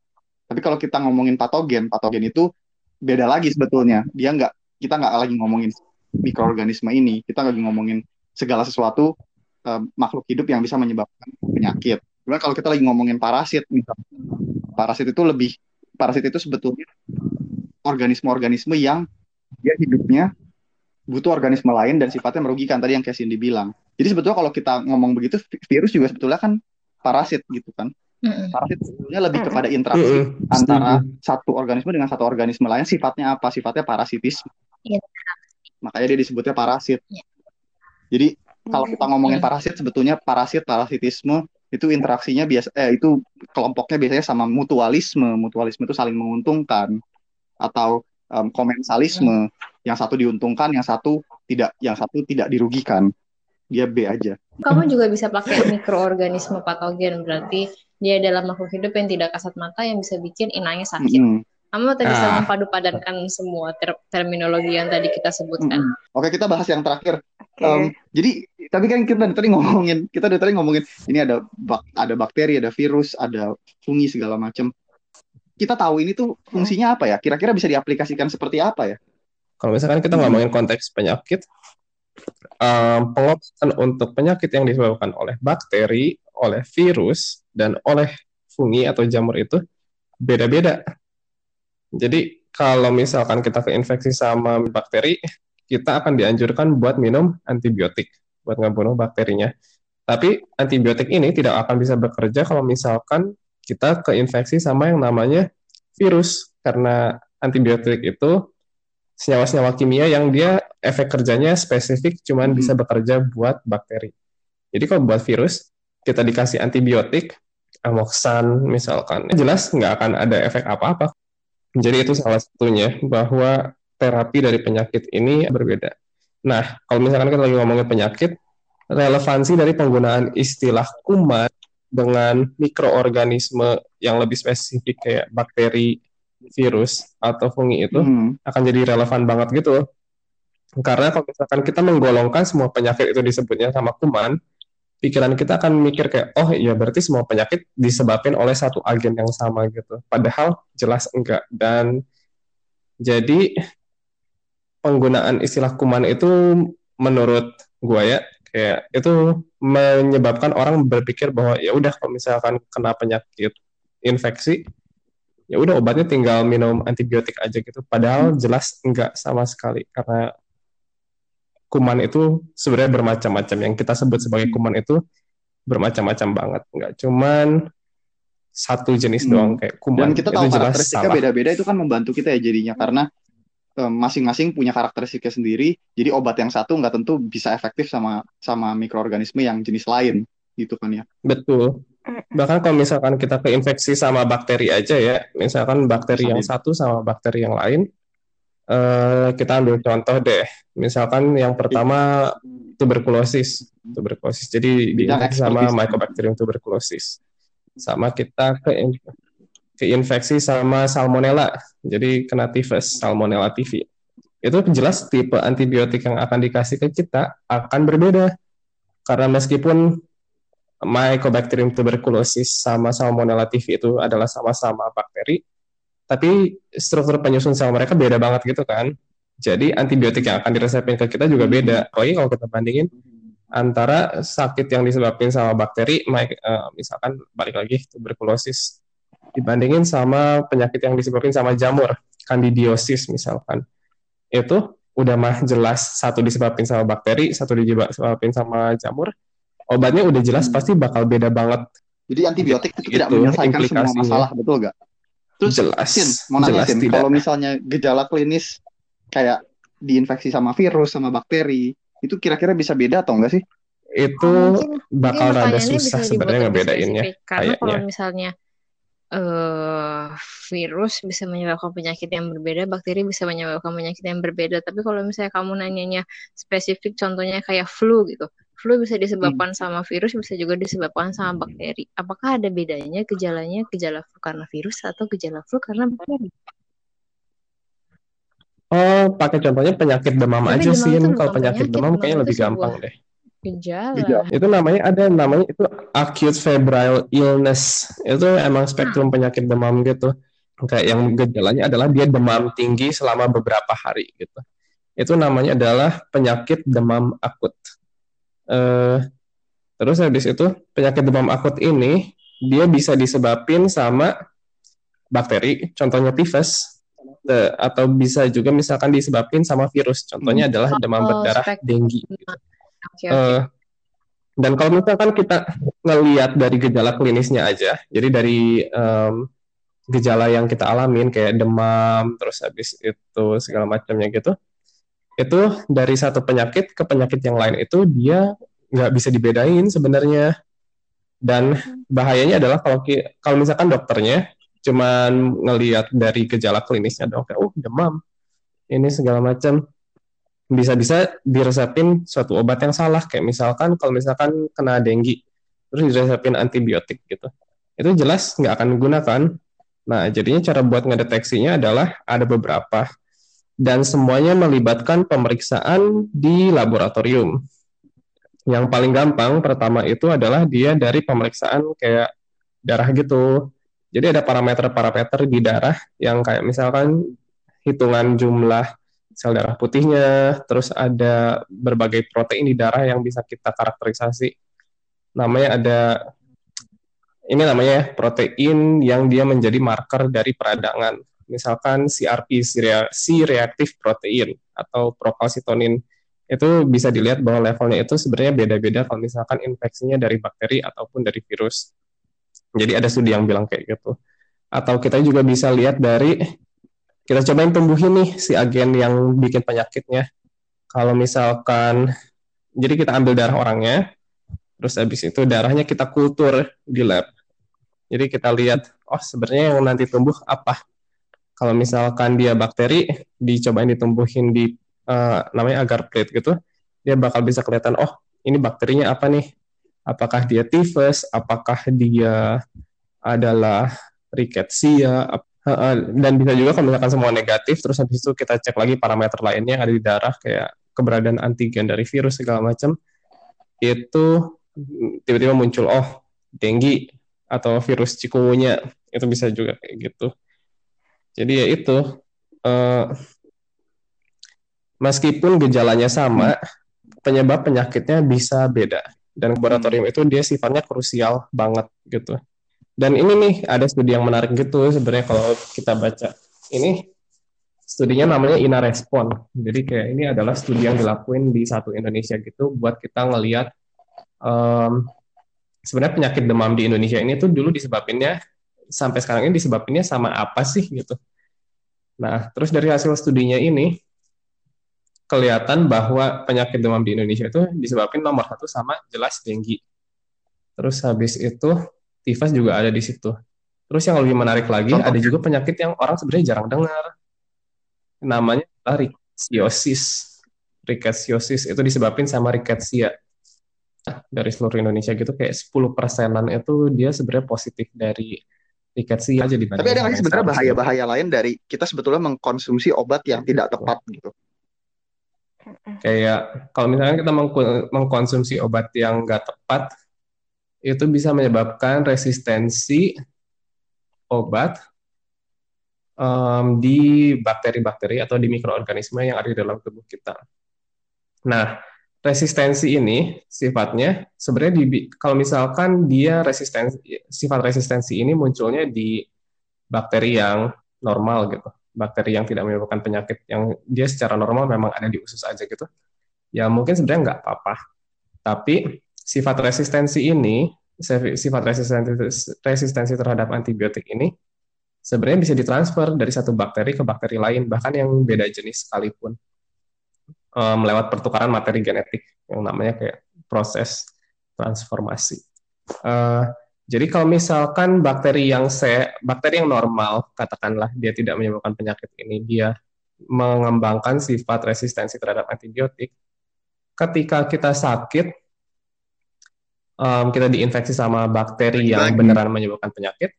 Tapi kalau kita ngomongin patogen, patogen itu beda lagi sebetulnya. Dia nggak kita nggak lagi ngomongin mikroorganisme ini, kita lagi ngomongin segala sesuatu eh, makhluk hidup yang bisa menyebabkan penyakit. Kemudian kalau kita lagi ngomongin parasit, misalnya, parasit itu lebih parasit itu sebetulnya organisme-organisme yang dia hidupnya butuh organisme lain dan sifatnya merugikan tadi yang kayak Cindy bilang. Jadi sebetulnya kalau kita ngomong begitu vi- virus juga sebetulnya kan parasit gitu kan. Parasit sebetulnya lebih kepada interaksi antara satu organisme dengan satu organisme lain sifatnya apa? Sifatnya parasitisme. Iya. Makanya dia disebutnya parasit. Iya. Jadi kalau kita ngomongin parasit sebetulnya parasit parasitisme itu interaksinya biasa eh itu kelompoknya biasanya sama mutualisme. Mutualisme itu saling menguntungkan atau em, komensalisme. Yang satu diuntungkan, yang satu tidak, yang satu tidak dirugikan. Dia B aja. Kamu juga bisa pakai mikroorganisme patogen berarti dia adalah makhluk hidup yang tidak kasat mata yang bisa bikin inangnya sakit. Mm-mm. Kamu tadi bisa Ah. memadu-padankan semua ter- terminologi yang tadi kita sebutkan. Mm-mm. Oke, kita bahas yang terakhir. Oke. Em, jadi tapi kan kita tadi ngomongin, kita dari tadi ngomongin ini ada bak, ada bakteri, ada virus, ada fungi segala macam. Kita tahu ini tuh fungsinya apa ya? Kira-kira bisa diaplikasikan seperti apa ya? Kalau misalkan kita Hmm. ngomongin konteks penyakit, em, pengobatan untuk penyakit yang disebabkan oleh bakteri, oleh virus, dan oleh fungi atau jamur itu beda-beda. Jadi kalau misalkan kita keinfeksi sama bakteri, kita akan dianjurkan buat minum antibiotik buat ngebunuh bakterinya. Tapi antibiotik ini tidak akan bisa bekerja kalau misalkan kita keinfeksi sama yang namanya virus karena antibiotik itu senyawa-senyawa kimia yang dia efek kerjanya spesifik cuman Mhm. bisa bekerja buat bakteri. Jadi kalau buat virus kita dikasih antibiotik amoxan misalkan jelas nggak akan ada efek apa-apa. Jadi itu salah satunya bahwa terapi dari penyakit ini berbeda. Nah, kalau misalkan kita lagi ngomongin penyakit, relevansi dari penggunaan istilah kuman dengan mikroorganisme yang lebih spesifik kayak bakteri, virus, atau fungi itu Hmm. akan jadi relevan banget gitu. Karena kalau misalkan kita menggolongkan semua penyakit itu disebutnya sama kuman, pikiran kita akan mikir kayak oh iya berarti semua penyakit disebabkan oleh satu agen yang sama gitu. Padahal jelas enggak dan jadi penggunaan istilah kuman itu menurut gua ya kayak itu menyebabkan orang berpikir bahwa ya udah kalau misalkan kena penyakit infeksi ya udah obatnya tinggal minum antibiotik aja gitu. Padahal jelas enggak sama sekali karena kuman itu sebenarnya bermacam-macam. Yang kita sebut sebagai kuman itu bermacam-macam banget. Enggak cuman satu jenis Hmm. doang kayak kuman. Dan kita itu tahu jelas karakteristiknya beda-beda itu kan membantu kita ya jadinya karena em, masing-masing punya karakteristiknya sendiri. Jadi obat yang satu nggak tentu bisa efektif sama sama mikroorganisme yang jenis lain gitu kan ya. Betul. Bahkan kalau misalkan kita keinfeksi sama bakteri aja ya, misalkan bakteri yang Bisa satu sama bakteri yang lain, eh, kita ambil contoh deh. Misalkan yang pertama tuberkulosis, tuberkulosis. Jadi diinfeksi sama. Mycobacterium tuberculosis. Sama kita ke keinfeksi sama salmonella, jadi kena tifus, salmonella typhi. Itu jelas tipe antibiotik yang akan dikasih ke kita akan berbeda. Karena meskipun Mycobacterium tuberculosis sama Salmonella typhi itu adalah sama-sama bakteri, tapi struktur penyusun sel mereka beda banget gitu kan. Jadi antibiotik yang akan diresepin ke kita juga beda. Apalagi kalau kita bandingin antara sakit yang disebabkan sama bakteri, eh, misalkan balik lagi tuberkulosis, dibandingin sama penyakit yang disebabkan sama jamur, candidiosis misalkan. Itu udah mah jelas satu disebabkan sama bakteri, satu disebabkan sama jamur, obatnya udah jelas Hmm. pasti bakal beda banget. Jadi antibiotik itu tidak Gitu, menyelesaikan semua masalah, betul nggak? Terus, Jelas, Sin, mau nanya jelas Sin, tidak. kalau misalnya gejala klinis kayak diinfeksi sama virus, sama bakteri, itu kira-kira bisa beda atau enggak sih? Itu Oh, mungkin bakal rada pertanyaannya susah sebenarnya lebih ngebedainnya. Karena kalau misalnya eh virus bisa menyebabkan penyakit yang berbeda, bakteri bisa menyebabkan penyakit yang berbeda. Tapi kalau misalnya kamu nanyanya spesifik, contohnya kayak flu gitu. Flu bisa disebabkan sama virus, bisa juga disebabkan sama bakteri. Apakah ada bedanya gejalanya gejala flu karena virus atau gejala flu karena bakteri? Oh, pakai contohnya penyakit demam Tapi aja demam sih. Kalau penyakit penyakit, demam demam kayaknya lebih gampang deh. Gejala. Gejala. Itu namanya ada namanya itu acute febrile illness. Itu emang Hmm. spektrum penyakit demam gitu. Kayak yang gejalanya adalah dia demam tinggi selama beberapa hari gitu. Itu namanya adalah penyakit demam akut. Eh, terus habis itu penyakit demam akut ini dia bisa disebabin sama bakteri, contohnya tifus, Eh, atau bisa juga misalkan disebabin sama virus. Contohnya adalah demam Oh, berdarah spek- denggi. gitu. Oke, oke. Eh, dan kalau misalkan kita ngelihat dari gejala klinisnya aja, jadi dari em, gejala yang kita alamin kayak demam, terus habis itu segala macamnya gitu, itu dari satu penyakit ke penyakit yang lain itu dia nggak bisa dibedain sebenarnya. Dan bahayanya adalah kalau kalau misalkan dokternya cuman ngelihat dari gejala klinisnya dong, kayak oh demam, ini segala macam. Bisa-bisa diresepin suatu obat yang salah kayak misalkan kalau misalkan kena denggi terus diresepin antibiotik gitu. Itu jelas nggak akan digunakan. Nah jadinya cara buat ngedeteksinya adalah ada beberapa dan semuanya melibatkan pemeriksaan di laboratorium yang paling gampang pertama itu adalah dia dari pemeriksaan kayak darah gitu jadi ada parameter-parameter di darah yang kayak misalkan hitungan jumlah sel darah putihnya, terus ada berbagai protein di darah yang bisa kita karakterisasi. Namanya ada ini namanya ya, protein yang dia menjadi marker dari peradangan. Misalkan CRP, C-reactive protein atau procalcitonin. Itu bisa dilihat bahwa levelnya itu sebenarnya beda-beda kalau misalkan infeksinya dari bakteri ataupun dari virus. Jadi ada studi yang bilang kayak gitu. Atau kita juga bisa lihat dari kita cobain tumbuhin nih si agen yang bikin penyakitnya. Kalau misalkan, jadi kita ambil darah orangnya, terus habis itu darahnya kita kultur di lab. Jadi kita lihat, oh sebenarnya yang nanti tumbuh apa? Kalau misalkan dia bakteri, dicobain ditumbuhin di uh, namanya agar plate gitu, dia bakal bisa kelihatan, oh ini bakterinya apa nih? Apakah dia tifus? Apakah dia adalah rickettsia? dan bisa juga kalau misalkan semua negatif terus habis itu kita cek lagi parameter lainnya yang ada di darah kayak keberadaan antigen dari virus segala macam itu tiba-tiba muncul oh denggi atau virus cikungunya itu bisa juga kayak gitu. Jadi ya itu uh, meskipun gejalanya sama, penyebab penyakitnya bisa beda. Dan laboratorium itu dia sifatnya krusial banget gitu. Dan ini nih ada studi yang menarik gitu sebenarnya kalau kita baca. Ini studinya namanya Ina Respon. Jadi kayak ini adalah studi yang dilakuin di satu Indonesia gitu buat kita ngelihat um, sebenarnya penyakit demam di Indonesia ini tuh dulu disebabinnya sampai sekarang ini disebabinnya sama apa sih gitu. Nah, terus dari hasil studinya ini kelihatan bahwa penyakit demam di Indonesia itu disebabkan nomor satu sama jelas denggi. Terus habis itu tifus juga ada di situ. Terus yang lebih menarik lagi Contoh. ada juga penyakit yang orang sebenarnya jarang dengar. Namanya rickettsiosis. Rickettsiosis itu disebabkan sama rickettsia. Dari seluruh Indonesia gitu kayak 10 persenan itu dia sebenarnya positif dari rickettsia aja Tapi ada nggak sebenarnya bahaya-bahaya lain dari kita sebetulnya mengkonsumsi obat yang tidak tepat gitu? Kayak kalau misalnya kita mengkonsumsi obat yang nggak tepat, itu bisa menyebabkan resistensi obat um, di bakteri-bakteri atau di mikroorganisme yang ada di dalam tubuh kita. Nah, resistensi ini sifatnya sebenarnya di, kalau misalkan dia resistensi sifat resistensi ini munculnya di bakteri yang normal gitu. Bakteri yang tidak menyebabkan penyakit yang dia secara normal memang ada di usus aja gitu, ya mungkin sebenarnya nggak apa-apa. Tapi sifat resistensi ini, sifat resistensi, resistensi terhadap antibiotik ini sebenarnya bisa ditransfer dari satu bakteri ke bakteri lain, bahkan yang beda jenis sekalipun, um, lewat pertukaran materi genetik yang namanya kayak proses transformasi. Uh, jadi kalau misalkan bakteri yang se bakteri yang normal, katakanlah dia tidak menyebabkan penyakit ini, dia mengembangkan sifat resistensi terhadap antibiotik. Ketika kita sakit, um, kita diinfeksi sama bakteri yang beneran menyebabkan penyakit,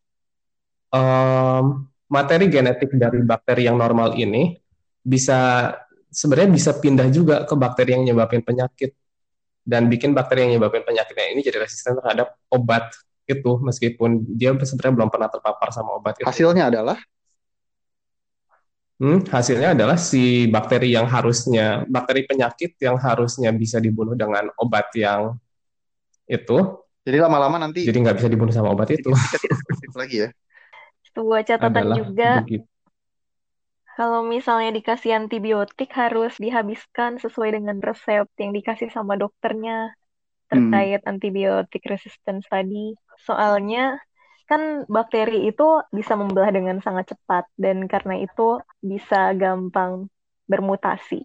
um, materi genetik dari bakteri yang normal ini bisa sebenarnya bisa pindah juga ke bakteri yang menyebabkan penyakit dan bikin bakteri yang menyebabkan penyakitnya ini jadi resisten terhadap obat itu meskipun dia sebenarnya belum pernah terpapar sama obat itu. Hasilnya adalah Hmm, hasilnya adalah si bakteri yang harusnya bakteri penyakit yang harusnya bisa dibunuh dengan obat yang itu. Jadi lama-lama nanti jadi nggak bisa dibunuh sama obat itu. lagi ya. Sebuah catatan juga. Begitu. Kalau misalnya dikasih antibiotik harus dihabiskan sesuai dengan resep yang dikasih sama dokternya terkait hmm. antibiotik resistance tadi. Soalnya kan bakteri itu bisa membelah dengan sangat cepat dan karena itu bisa gampang bermutasi.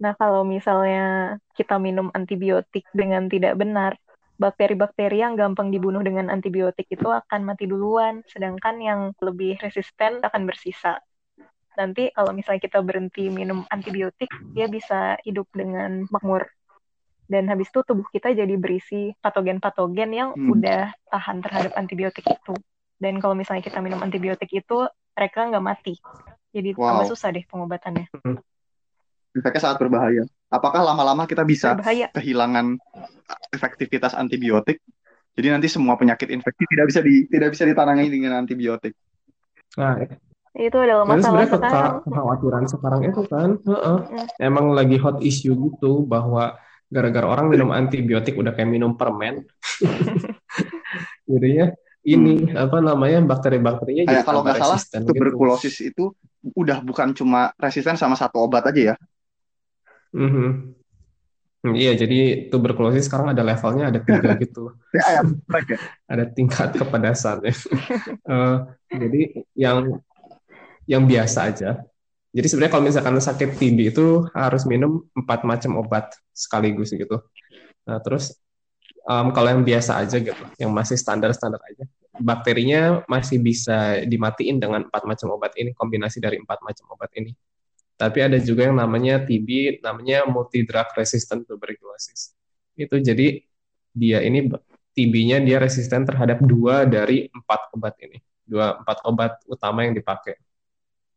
Nah, kalau misalnya kita minum antibiotik dengan tidak benar, bakteri-bakteri yang gampang dibunuh dengan antibiotik itu akan mati duluan, sedangkan yang lebih resisten akan bersisa. Nanti kalau misalnya kita berhenti minum antibiotik, dia bisa hidup dengan makmur dan habis itu tubuh kita jadi berisi patogen-patogen yang hmm. udah tahan terhadap antibiotik itu. Dan kalau misalnya kita minum antibiotik itu, mereka nggak mati. Jadi wow. tambah susah deh pengobatannya. Hmm. Efeknya sangat berbahaya. Apakah lama-lama kita bisa berbahaya. kehilangan efektivitas antibiotik? Jadi nanti semua penyakit infeksi tidak bisa di tidak bisa ditangani dengan antibiotik. Nah, itu adalah masalah sekarang. kekhawatiran sekarang itu kan, uh -uh. Hmm. emang lagi hot issue gitu bahwa gara-gara orang minum antibiotik udah kayak minum permen [laughs] jadinya ini hmm. apa namanya bakteri-bakterinya kayak kalau nggak salah gitu. tuberkulosis gitu. itu udah bukan cuma resisten sama satu obat aja ya mm-hmm. iya jadi tuberkulosis sekarang ada levelnya ada tiga [laughs] gitu ya, ya. ada tingkat kepedasannya uh, [laughs] jadi yang yang biasa aja jadi sebenarnya kalau misalkan sakit TB itu harus minum empat macam obat sekaligus gitu. Nah terus um, kalau yang biasa aja gitu, yang masih standar-standar aja, bakterinya masih bisa dimatiin dengan empat macam obat ini, kombinasi dari empat macam obat ini. Tapi ada juga yang namanya TB, namanya multi drug resistant tuberculosis. Itu jadi dia ini TB-nya dia resisten terhadap dua dari empat obat ini, dua empat obat utama yang dipakai.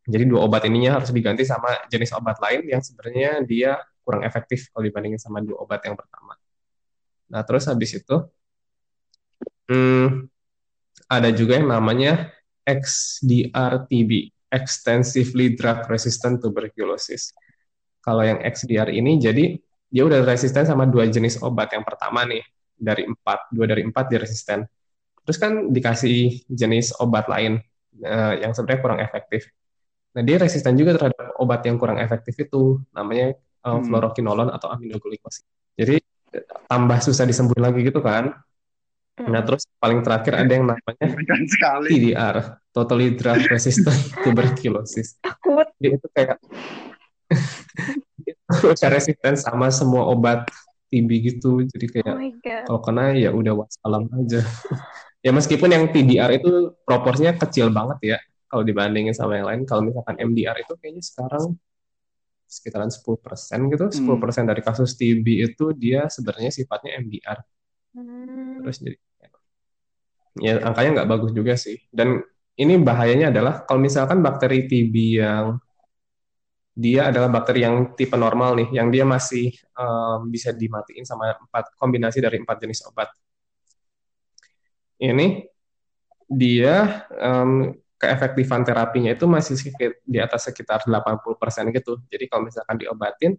Jadi dua obat ininya harus diganti sama jenis obat lain yang sebenarnya dia kurang efektif kalau dibandingin sama dua obat yang pertama. Nah, terus habis itu hmm, ada juga yang namanya XDR-TB, Extensively Drug Resistant Tuberculosis. Kalau yang XDR ini jadi dia udah resisten sama dua jenis obat. Yang pertama nih dari empat, dua dari empat dia resisten. Terus kan dikasih jenis obat lain uh, yang sebenarnya kurang efektif. Nah dia resisten juga terhadap obat yang kurang efektif itu, namanya uh, hmm. fluorokinolon atau aminoglukosid. Jadi tambah susah disembuhin lagi gitu kan. Hmm. Nah terus paling terakhir ada yang namanya TDR, Totally Drug Resistant Tuberculosis. Takut. Jadi itu kayak [laughs] itu resisten sama semua obat TB gitu. Jadi kayak oh kalau kena ya udah wassalam aja. [laughs] ya meskipun yang TDR itu proporsinya kecil banget ya kalau dibandingin sama yang lain. Kalau misalkan MDR itu kayaknya sekarang sekitaran 10% gitu. Hmm. 10% dari kasus TB itu dia sebenarnya sifatnya MDR. Hmm. Terus jadi ya angkanya nggak bagus juga sih. Dan ini bahayanya adalah kalau misalkan bakteri TB yang dia adalah bakteri yang tipe normal nih, yang dia masih um, bisa dimatiin sama empat kombinasi dari empat jenis obat. Ini dia um, keefektifan terapinya itu masih sedikit di atas sekitar 80% gitu. Jadi kalau misalkan diobatin,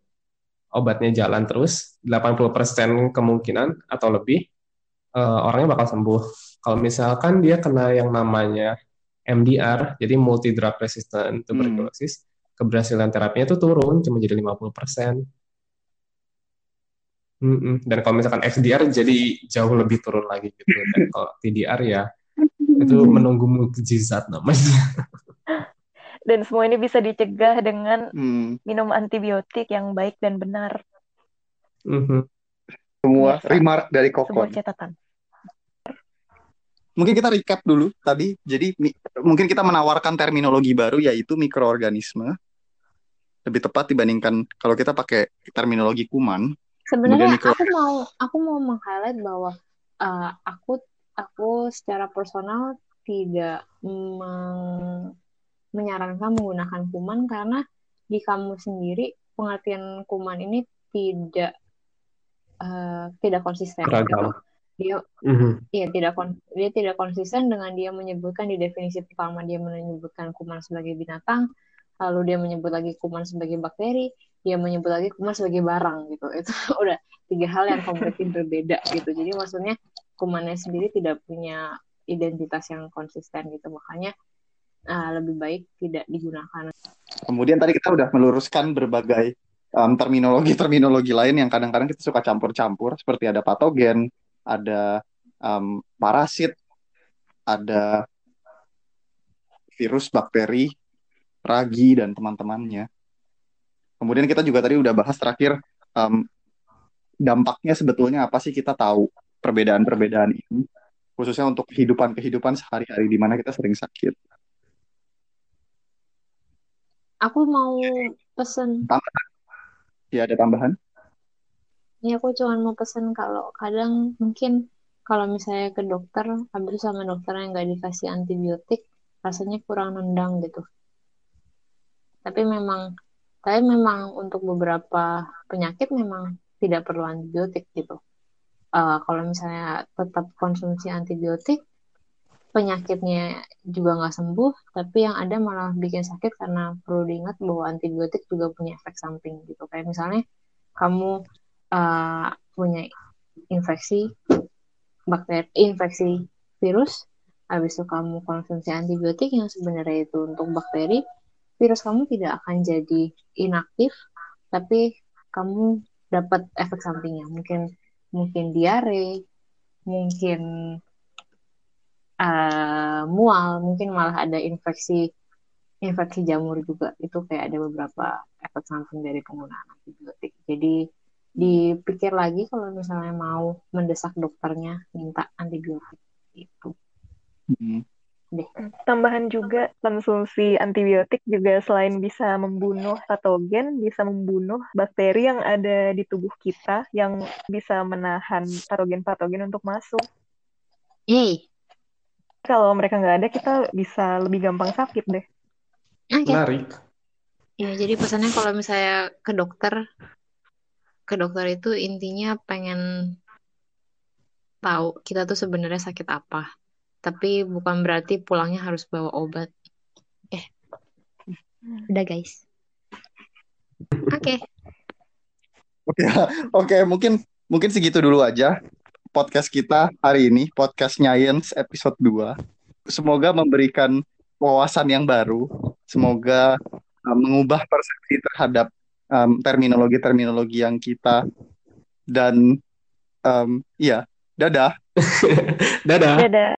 obatnya jalan terus, 80% kemungkinan atau lebih uh, orangnya bakal sembuh. Kalau misalkan dia kena yang namanya MDR, jadi multi drug resistant tuberculosis, hmm keberhasilan terapinya tuh turun cuma jadi 50 persen. Dan kalau misalkan XDR jadi jauh lebih turun lagi gitu. Dan kalau TDR ya itu menunggu mukjizat namanya. [laughs] Dan semua ini bisa dicegah dengan hmm. minum antibiotik yang baik dan benar. Mm-hmm. Semua Biasa. remark dari Kokon. Semua catatan. Mungkin kita recap dulu tadi. Jadi mungkin kita menawarkan terminologi baru yaitu mikroorganisme lebih tepat dibandingkan kalau kita pakai terminologi kuman. Sebenarnya mikro... aku mau aku mau meng-highlight bahwa uh, aku aku secara personal tidak meng menyarankan menggunakan kuman karena di kamu sendiri pengertian kuman ini tidak uh, tidak konsisten. Gitu. Dia mm-hmm. iya tidak kon dia tidak konsisten dengan dia menyebutkan di definisi pertama dia menyebutkan kuman sebagai binatang, lalu dia menyebut lagi kuman sebagai bakteri, dia menyebut lagi kuman sebagai barang gitu. Itu [laughs] udah tiga hal yang kompletnya berbeda gitu. Jadi maksudnya kumannya sendiri tidak punya identitas yang konsisten gitu. Makanya uh, lebih baik tidak digunakan. Kemudian tadi kita udah meluruskan berbagai terminologi-terminologi um, lain yang kadang-kadang kita suka campur-campur seperti ada patogen, ada um, parasit, ada virus, bakteri, Ragi dan teman-temannya. Kemudian kita juga tadi udah bahas terakhir um, dampaknya sebetulnya apa sih kita tahu perbedaan-perbedaan ini khususnya untuk kehidupan-kehidupan sehari-hari di mana kita sering sakit. Aku mau pesen. Tambahan? Ya ada tambahan? Ya aku cuma mau pesen kalau kadang mungkin kalau misalnya ke dokter habis sama dokter yang nggak dikasih antibiotik rasanya kurang nendang gitu tapi memang tapi memang untuk beberapa penyakit memang tidak perlu antibiotik gitu uh, kalau misalnya tetap konsumsi antibiotik penyakitnya juga nggak sembuh tapi yang ada malah bikin sakit karena perlu diingat bahwa antibiotik juga punya efek samping gitu kayak misalnya kamu uh, punya infeksi bakteri infeksi virus habis itu kamu konsumsi antibiotik yang sebenarnya itu untuk bakteri virus kamu tidak akan jadi inaktif, tapi kamu dapat efek sampingnya. Mungkin mungkin diare, mungkin uh, mual, mungkin malah ada infeksi infeksi jamur juga. Itu kayak ada beberapa efek samping dari penggunaan antibiotik. Jadi dipikir lagi kalau misalnya mau mendesak dokternya minta antibiotik itu. Hmm deh. Tambahan juga konsumsi antibiotik juga selain bisa membunuh patogen, bisa membunuh bakteri yang ada di tubuh kita yang bisa menahan patogen-patogen untuk masuk. Hey. Kalau mereka nggak ada, kita bisa lebih gampang sakit deh. Okay. Menarik. Ya, jadi pesannya kalau misalnya ke dokter, ke dokter itu intinya pengen tahu kita tuh sebenarnya sakit apa. Tapi bukan berarti pulangnya harus bawa obat. Eh, udah guys. Oke, Oke, oke, mungkin mungkin segitu dulu aja podcast kita hari ini, podcast Science episode 2. Semoga memberikan wawasan yang baru, semoga uh, mengubah persepsi terhadap um, terminologi-terminologi yang kita dan um, iya, dadah. [laughs] Dadah. Dadah.